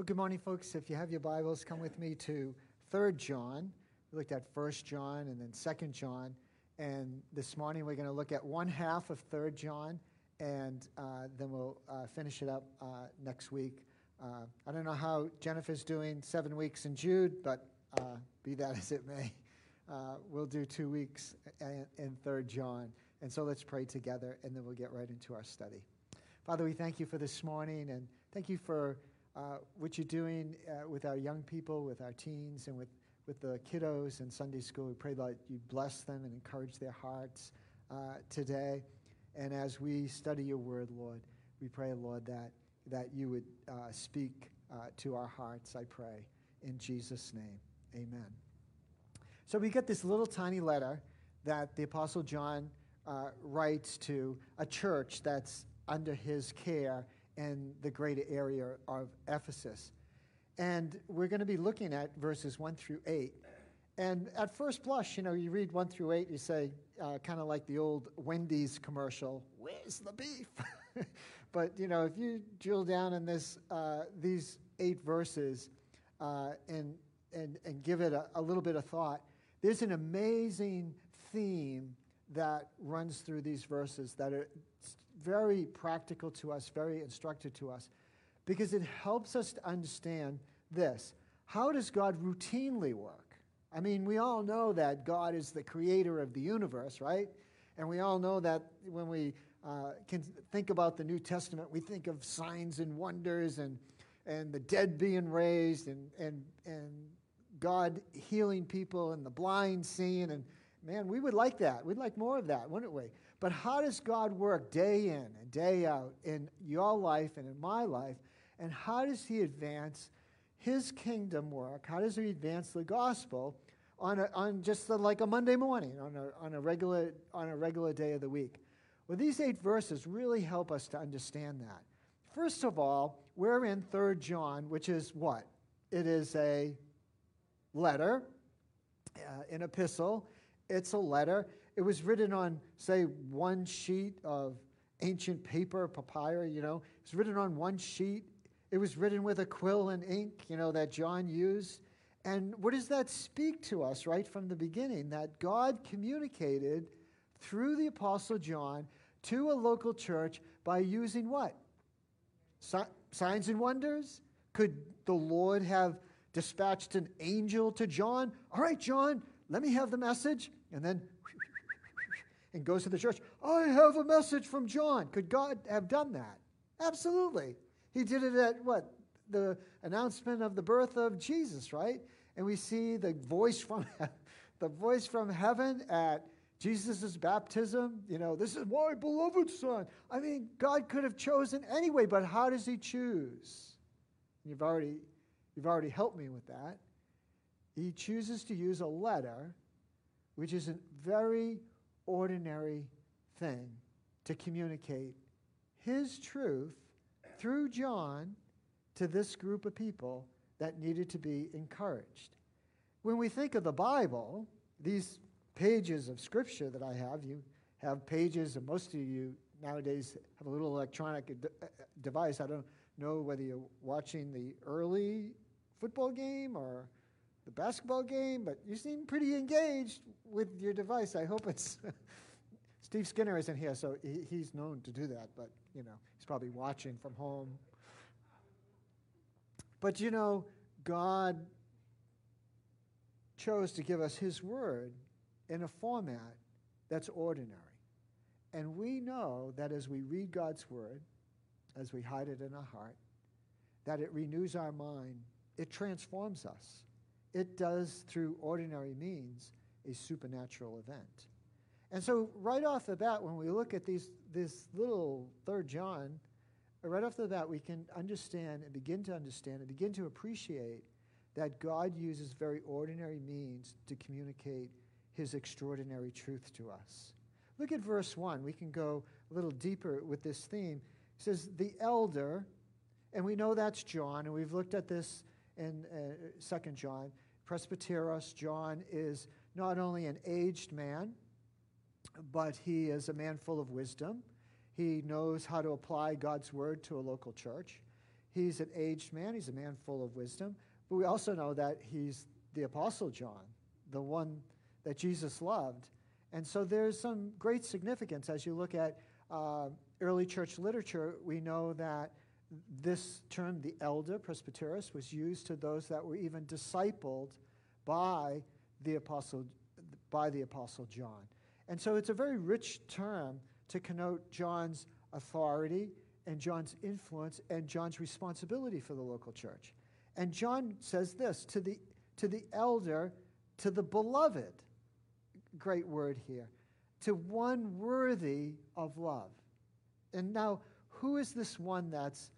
Well, good morning, folks. If you have your Bibles, come with me to 3rd John. We looked at 1st John and then 2nd John. And this morning we're going to look at one half of 3rd John, and uh, then we'll uh, finish it up uh, next week. Uh, I don't know how Jennifer's doing seven weeks in Jude, but uh, be that as it may, uh, we'll do two weeks in, 3rd John. And so let's pray together, and then we'll get right into our study. Father, we thank you for this morning, and thank you for uh, what you're doing uh, with our young people, with our teens, and with, with the kiddos in Sunday school. We pray that you bless them and encourage their hearts uh, today. And as we study your word, Lord, we pray, Lord, that, that you would uh, speak uh, to our hearts, I pray. In Jesus' name, amen. So we get this little tiny letter that the Apostle John writes to a church that's under his care in the greater area of Ephesus. And we're going to be looking at verses 1 through 8. And at first blush, you know, you read 1 through 8, you say, uh, kind of like the old Wendy's commercial, where's the beef? but, you know, if you drill down in this, uh, these eight verses uh, and, and, and give it a, a little bit of thought, there's an amazing theme that runs through these verses that are very practical to us, very instructive to us, because it helps us to understand this. How does God routinely work? I mean, we all know that God is the creator of the universe, right? And we all know that when we uh, can think about the New Testament, we think of signs and wonders and, and the dead being raised and, and, and God healing people and the blind seeing. And man, we would like that. We'd like more of that, wouldn't we? But how does God work day in and day out in your life and in my life? And how does He advance His kingdom work? How does He advance the gospel on, a, on just like a Monday morning, on a, on, a regular, on a regular day of the week? Well, these eight verses really help us to understand that. First of all, we're in 3 John, which is what? It is a letter, uh, an epistle. It's a letter. It was written on, say, one sheet of ancient paper, papyrus, you know. It was written on one sheet. It was written with a quill and ink, you know, that John used. And what does that speak to us right from the beginning? That God communicated through the Apostle John to a local church by using what? Si- signs and wonders? Could the Lord have dispatched an angel to John? All right, John, let me have the message. And then and goes to the church, I have a message from John. Could God have done that? Absolutely. He did it at what? The announcement of the birth of Jesus, right? And we see the voice from the voice from heaven at Jesus' baptism. You know, this is my beloved son. I mean, God could have chosen anyway, but how does he choose? You've already, you've already helped me with that. He chooses to use a letter, which is a very ordinary thing to communicate his truth through John to this group of people that needed to be encouraged. When we think of the Bible, these pages of scripture that I have, you have pages, and most of you nowadays have a little electronic uh, device. I don't know whether you're watching the early football game or the basketball game, but you seem pretty engaged with your device. I hope it's. Steve Skinner isn't here, so he, he's known to do that, but you know, he's probably watching from home. But you know, God chose to give us His Word in a format that's ordinary. And we know that as we read God's Word, as we hide it in our heart, that it renews our mind, it transforms us. It does, through ordinary means, a supernatural event. And so, right off the bat, when we look at these, this little third John, right off the bat, we can understand and begin to understand and begin to appreciate that God uses very ordinary means to communicate his extraordinary truth to us. Look at verse 1. We can go a little deeper with this theme. It says, The elder, and we know that's John, and we've looked at this in uh, John. Presbyteros, John is not only an aged man, but he is a man full of wisdom. He knows how to apply God's word to a local church. he's an aged man, he's a man full of wisdom, but we also know that he's the Apostle John, the one that Jesus loved. And so there's some great significance as you look at uh, early church literature. We know that this term, the elder, presbyteros, was used to those that were even discipled by the apostle, by the apostle John. And so it's a very rich term to connote John's authority and John's influence and John's responsibility for the local church. And John says this to the, to the elder, to the beloved, great word here, to one worthy of love. And now, who is this one that's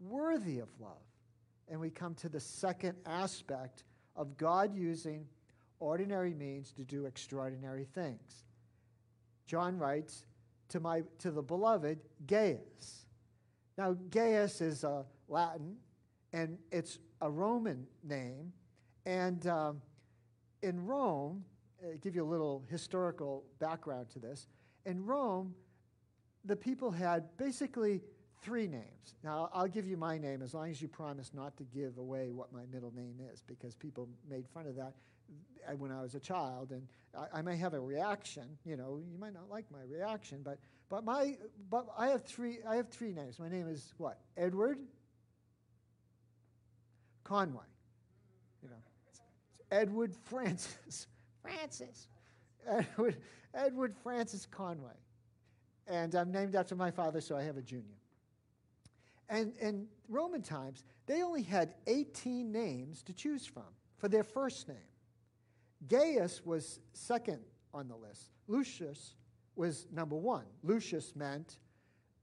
worthy of love? And we come to the second aspect of God using ordinary means to do extraordinary things. John writes, to, my, to the beloved Gaius. Now, Gaius is a Latin, and it's a Roman name. And um, in Rome, I'll uh, give you a little historical background to this. In Rome, the people had basically three names. Now, I'll give you my name as long as you promise not to give away what my middle name is, because people made fun of that uh, when I was a child, and I, I may have a reaction. You know, you might not like my reaction, but but my but I have three I have three names. My name is what? Edward Conway. You know, it's, it's Edward Francis. Francis. Edward Edward Francis Conway. And I'm named after my father, so I have a junior. And in Roman times, they only had 18 names to choose from for their first name. Gaius was second on the list. Lucius was number one. Lucius meant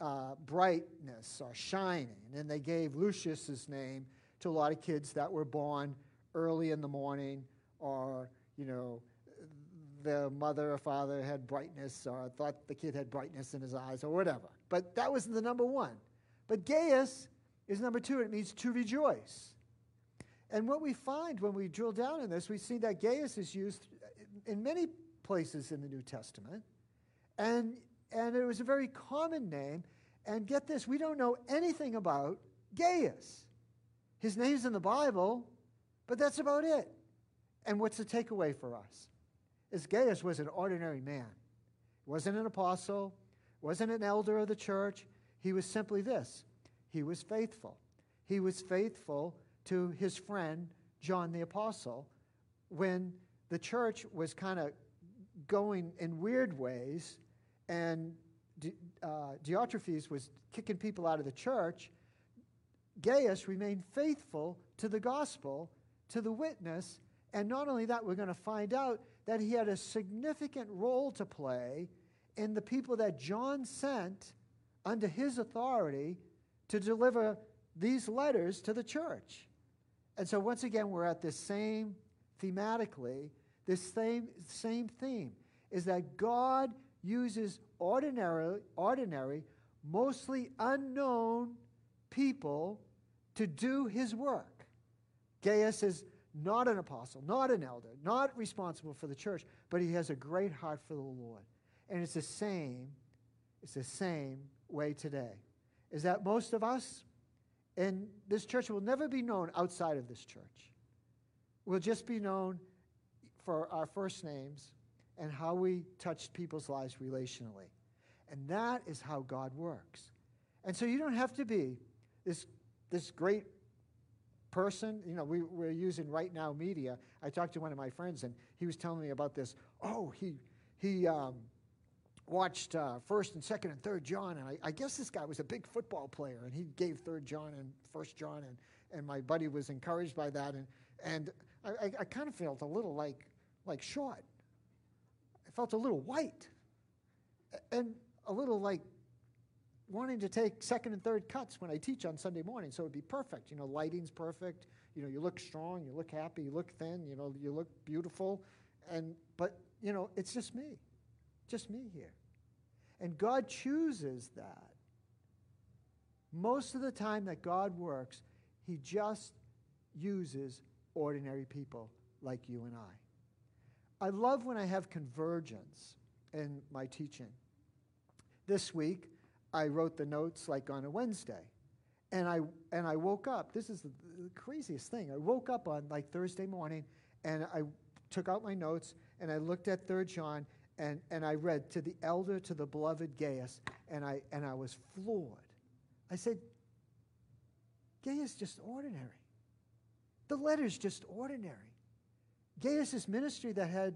uh, brightness or shining, and they gave Lucius's name to a lot of kids that were born early in the morning, or you know, the mother or father had brightness, or thought the kid had brightness in his eyes, or whatever. But that was the number one. But Gaius is number two, and it means to rejoice. And what we find when we drill down in this, we see that Gaius is used in many places in the New Testament. And, and it was a very common name. And get this, we don't know anything about Gaius. His name's in the Bible, but that's about it. And what's the takeaway for us? Is Gaius was an ordinary man. He wasn't an apostle, wasn't an elder of the church. He was simply this he was faithful. He was faithful to his friend, John the Apostle, when the church was kind of going in weird ways and uh, Diotrephes was kicking people out of the church, Gaius remained faithful to the gospel, to the witness, and not only that, we're going to find out that he had a significant role to play in the people that John sent under his authority to deliver these letters to the church. And so, once again, we're at this same thematically, this same, same theme is that God uses ordinary, ordinary, mostly unknown people to do his work. Gaius is not an apostle, not an elder, not responsible for the church, but he has a great heart for the Lord. And it's the same, it's the same way today. Is that most of us in this church will never be known outside of this church. We'll just be known for our first names and how we touched people's lives relationally. And that is how God works. And so you don't have to be this, this great person. You know, we, we're using RightNow Media. I talked to one of my friends, and he was telling me about this. Oh, he, he um, watched uh, first and second and third John, and I, I, guess this guy was a big football player, and he gave third John and first John, and, and my buddy was encouraged by that, and, and I, I, I kind of felt a little like, like short. I felt a little white, and a little like wanting to take second and third cuts when I teach on Sunday morning, so it'd be perfect. You know, lighting's perfect. You know, you look strong, you look happy, you look thin, you know, you look beautiful, and but you know, it's just me, just me here, and God chooses that. Most of the time that God works, He just uses ordinary people like you and I. I love when I have convergence in my teaching. This week, I wrote the notes like on a Wednesday. And I, and I woke up. This is the, craziest thing. I woke up on like Thursday morning and I took out my notes and I looked at 3 John and, and I read to the elder to the beloved Gaius and I, and I was floored. I said, Gaius just ordinary. The letter's just ordinary. Gaius's ministry that had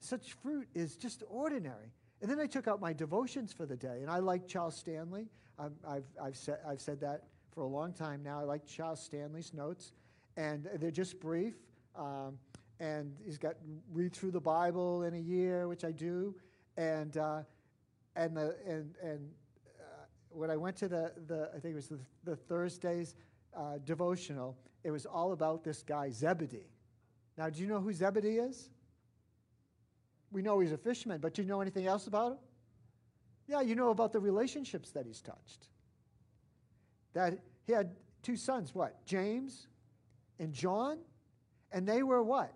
such fruit is just ordinary. And then I took out my devotions for the day, and I like Charles Stanley. I've, I've, I've, said, I've said that for a long time now. I like Charles Stanley's notes, and they're just brief. Um, and he's got read through the Bible in a year, which I do. And, uh, and, the, and, and uh, when I went to the, the I think it was the, the Thursdays uh, devotional, it was all about this guy, Zebedee. Now, do you know who Zebedee is? We know he's a fisherman, but do you know anything else about him? Yeah, you know about the relationships that he's touched. That he had two sons, what? James and John? And they were what?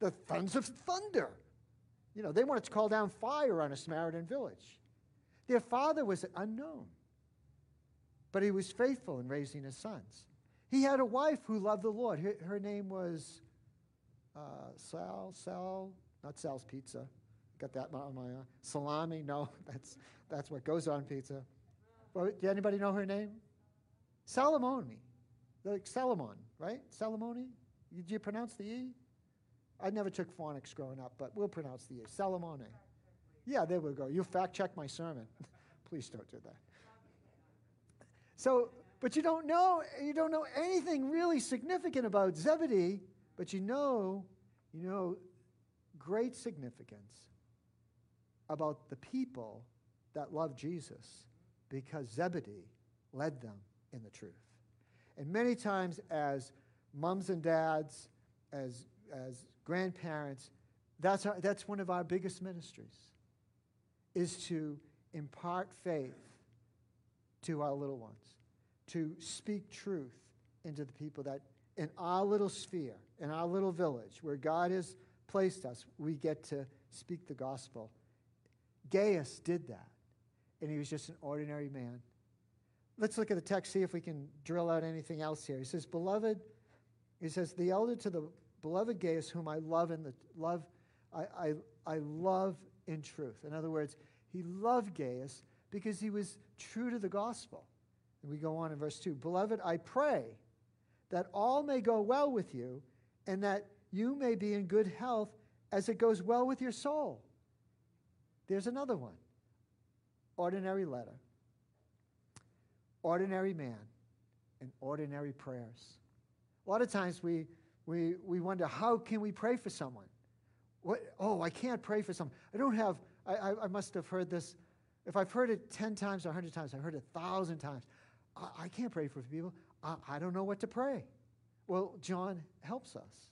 The sons of thunder. You know, they wanted to call down fire on a Samaritan village. Their father was unknown, but he was faithful in raising his sons. He had a wife who loved the Lord. Her, her name was uh, Sal, Sal, not Sal's Pizza. Got that on my uh, salami? No, that's that's what goes on pizza. Well, do anybody know her name? Salamoni, like Salomon, right? Salamoni. Did you pronounce the e? I never took phonics growing up, but we'll pronounce the e. Salamone. Yeah, there we go. You fact check my sermon. Please don't do that. So, but you don't know you don't know anything really significant about Zebedee, but you know, you know great significance about the people that love Jesus because Zebedee led them in the truth. And many times, as moms and dads, as, as grandparents, that's, our, that's one of our biggest ministries, is to impart faith to our little ones, to speak truth into the people that in our little sphere, in our little village, where God has placed us, we get to speak the gospel. Gaius did that, and he was just an ordinary man. Let's look at the text, see if we can drill out anything else here. He says, Beloved, he says, the elder to the beloved Gaius, whom I love in the love, I, I, I love in truth. In other words, he loved Gaius because he was true to the gospel. And we go on in verse 2 Beloved, I pray that all may go well with you and that you may be in good health as it goes well with your soul. There's another one ordinary letter, ordinary man, and ordinary prayers. A lot of times we, we, we wonder how can we pray for someone? What, oh, I can't pray for someone. I don't have, I, I, I must have heard this. If I've heard it 10 times or 100 times, I've heard it 1,000 times. I, I can't pray for people. I, I don't know what to pray. Well, John helps us.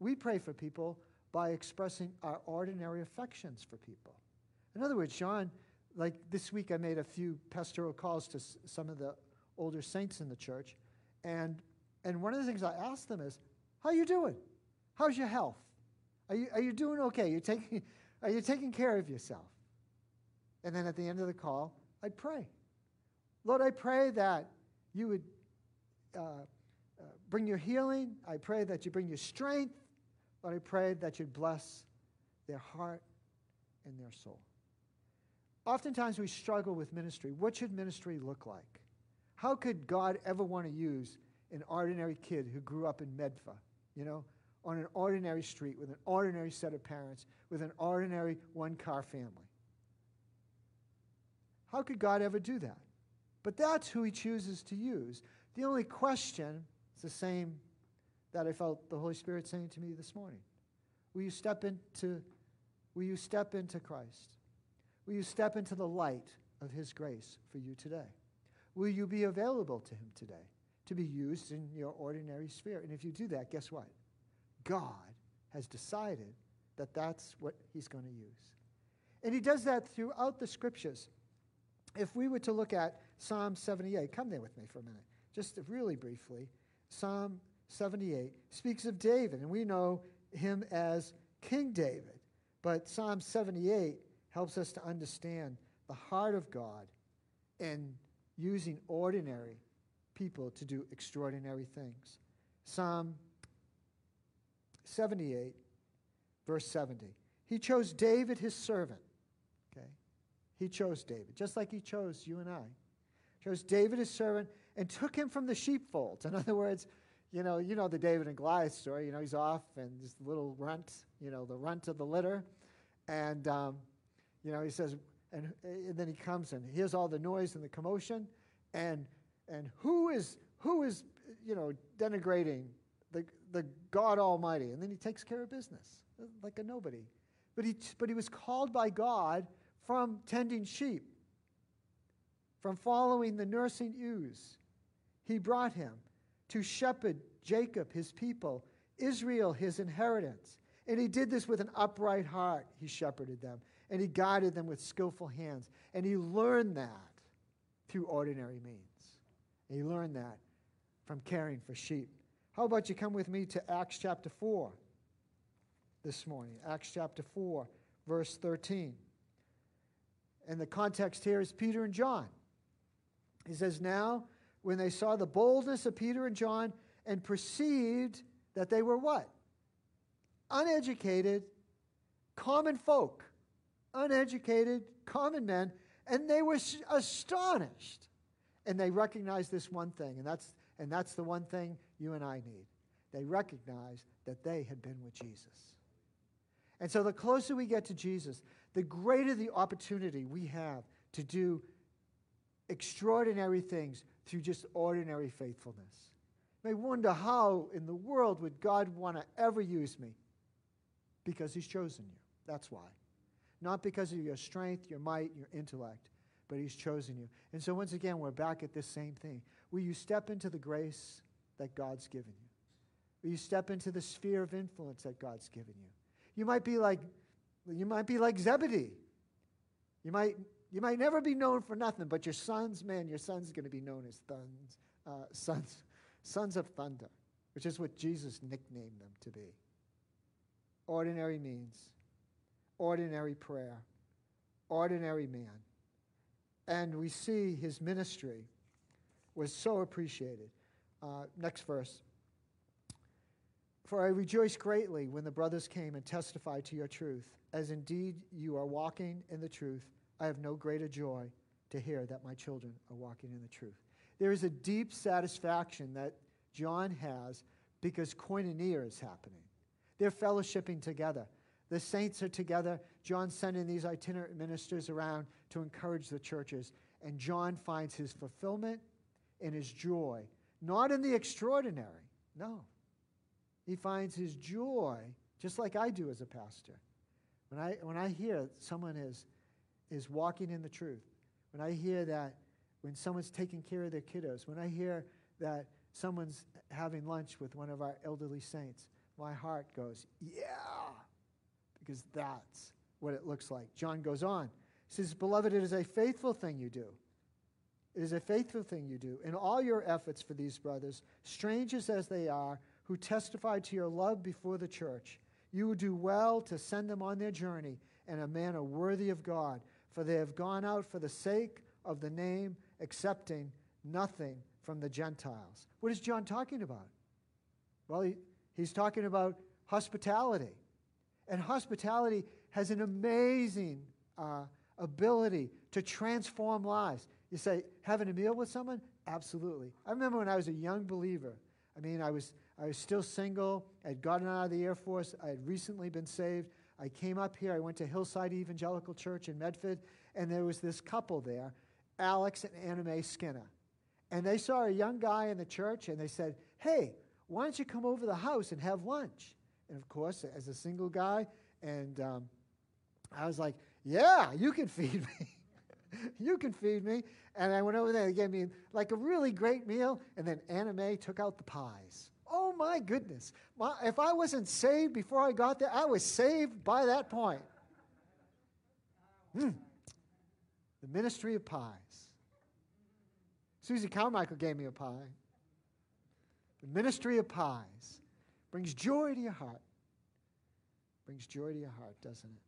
We pray for people by expressing our ordinary affections for people. In other words, John, like this week I made a few pastoral calls to s- some of the older saints in the church, and, and one of the things I asked them is, how you doing? How's your health? Are you, are you doing okay? You're taking, are you taking care of yourself? And then at the end of the call, I'd pray. Lord, I pray that you would uh, uh, bring your healing. I pray that you bring your strength. Lord, I pray that you'd bless their heart and their soul. Oftentimes we struggle with ministry. What should ministry look like? How could God ever want to use an ordinary kid who grew up in Medfa, you know, on an ordinary street with an ordinary set of parents, with an ordinary one car family? How could God ever do that? But that's who he chooses to use. The only question is the same that I felt the Holy Spirit saying to me this morning. Will you step into will you step into Christ? Will you step into the light of his grace for you today? Will you be available to him today to be used in your ordinary sphere? And if you do that, guess what? God has decided that that's what he's going to use. And he does that throughout the scriptures. If we were to look at Psalm 78, come there with me for a minute, just really briefly. Psalm 78 speaks of David, and we know him as King David. But Psalm 78 helps us to understand the heart of God in using ordinary people to do extraordinary things. Psalm 78, verse 70. He chose David, his servant. Okay? He chose David, just like he chose you and I. Chose David, his servant, and took him from the sheepfolds. In other words, you know, you know the David and Goliath story. You know, he's off and this little runt, you know, the runt of the litter. And, um, you know, he says, and, and then he comes and hears all the noise and the commotion. And, and who is, who is, you know, denigrating the, the God Almighty? And then he takes care of business like a nobody. But he, but he was called by God from tending sheep, from following the nursing ewes. He brought him to shepherd Jacob, his people, Israel, his inheritance. And he did this with an upright heart. He shepherded them, and he guided them with skillful hands. And he learned that through ordinary means. And he learned that from caring for sheep. How about you come with me to Acts chapter 4 this morning? Acts chapter 4, verse 13. And the context here is Peter and John. He says, Now, when they saw the boldness of Peter and John and perceived that they were what? Uneducated, common folk, uneducated, common men, and they were astonished. And they recognize this one thing, and that's, and that's the one thing you and I need. They recognize that they had been with Jesus. And so the closer we get to Jesus, the greater the opportunity we have to do extraordinary things through just ordinary faithfulness. You may wonder how in the world would God want to ever use me? Because He's chosen you. That's why. Not because of your strength, your might, your intellect, but He's chosen you. And so, once again, we're back at this same thing. Will you step into the grace that God's given you? Will you step into the sphere of influence that God's given you? You might be like, you might be like Zebedee. You might, you might never be known for nothing, but your sons, man, your son's are going to be known as sons, uh, sons, sons of thunder, which is what Jesus nicknamed them to be. Ordinary means, ordinary prayer, ordinary man. And we see his ministry was so appreciated. Uh, next verse. For I rejoice greatly when the brothers came and testified to your truth, as indeed you are walking in the truth. I have no greater joy to hear that my children are walking in the truth. There is a deep satisfaction that John has because koinonia is happening. They're fellowshipping together. The saints are together. John's sending these itinerant ministers around to encourage the churches. And John finds his fulfillment and his joy, not in the extraordinary, no, he finds his joy, just like I do as a pastor. When I, when I hear someone is, is walking in the truth, when I hear that when someone's taking care of their kiddos, when I hear that someone's having lunch with one of our elderly saints, my heart goes, yeah, because that's what it looks like. John goes on. He says, Beloved, it is a faithful thing you do. It is a faithful thing you do. In all your efforts for these brothers, strangers as they are, who testified to your love before the church. You would do well to send them on their journey in a manner worthy of God, for they have gone out for the sake of the name, accepting nothing from the Gentiles. What is John talking about? Well, he, he's talking about hospitality. And hospitality has an amazing uh, ability to transform lives. You say, having a meal with someone? Absolutely. I remember when I was a young believer. I mean, I was I was still single. I'd gotten out of the Air Force. I had recently been saved. I came up here. I went to Hillside Evangelical Church in Medford, and there was this couple there, Alex and Anna Mae Skinner. And they saw a young guy in the church, and they said, Hey, why don't you come over to the house and have lunch? And of course, as a single guy, and um, I was like, Yeah, you can feed me. you can feed me. And I went over there. They gave me like a really great meal. And then Anna Mae took out the pies. Oh my goodness. My, if I wasn't saved before I got there, I was saved by that point. Mm. The ministry of pies. Susie Carmichael gave me a pie. The ministry of pies brings joy to your heart. Brings joy to your heart, doesn't it?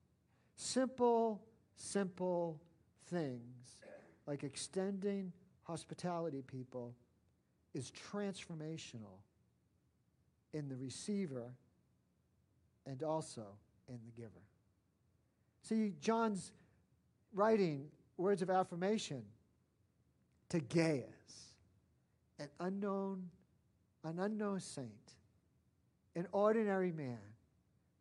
Simple, simple things like extending hospitality people is transformational in the receiver and also in the giver. See, John's writing words of affirmation to Gaius, an unknown, an unknown saint, an ordinary man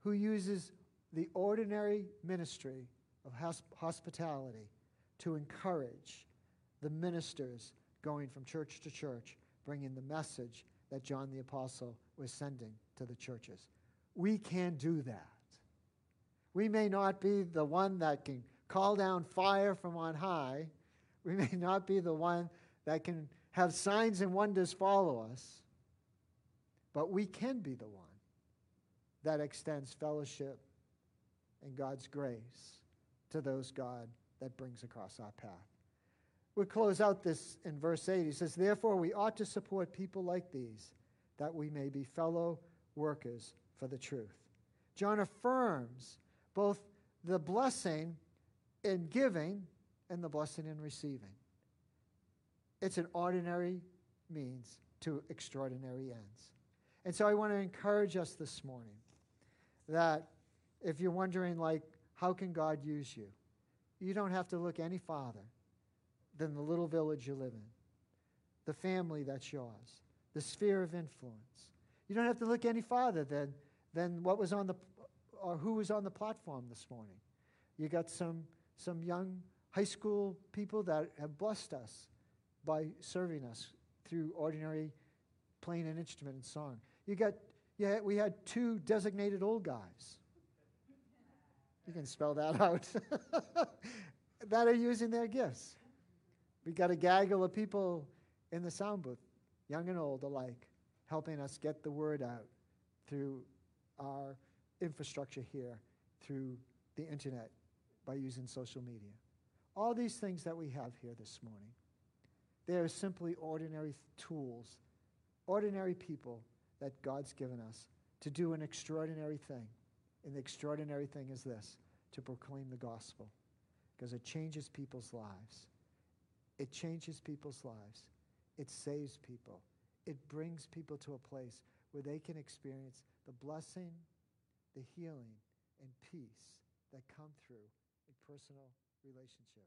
who uses the ordinary ministry of hospitality to encourage the ministers going from church to church, bringing the message that John the Apostle was sending to the churches. We can do that. We may not be the one that can call down fire from on high. We may not be the one that can have signs and wonders follow us. But we can be the one that extends fellowship and God's grace to those God that brings across our path. We'll close out this in verse 8. He says, Therefore, we ought to support people like these, that we may be fellow workers for the truth. John affirms both the blessing in giving and the blessing in receiving. It's an ordinary means to extraordinary ends. And so I want to encourage us this morning that if you're wondering, like, how can God use you? You don't have to look any farther than the little village you live in, the family that's yours, the sphere of influence. You don't have to look any farther than, than what was on the, or who was on the platform this morning. You got some, some young high school people that have blessed us by serving us through ordinary playing an instrument and song. You got, yeah, we had two designated old guys you can spell that out. that are using their gifts. We got a gaggle of people in the sound booth, young and old alike, helping us get the word out through our infrastructure here, through the internet, by using social media. All these things that we have here this morning, they are simply ordinary tools, ordinary people that God's given us to do an extraordinary thing. And the extraordinary thing is this to proclaim the gospel because it changes people's lives. It changes people's lives. It saves people. It brings people to a place where they can experience the blessing, the healing, and peace that come through a personal relationship.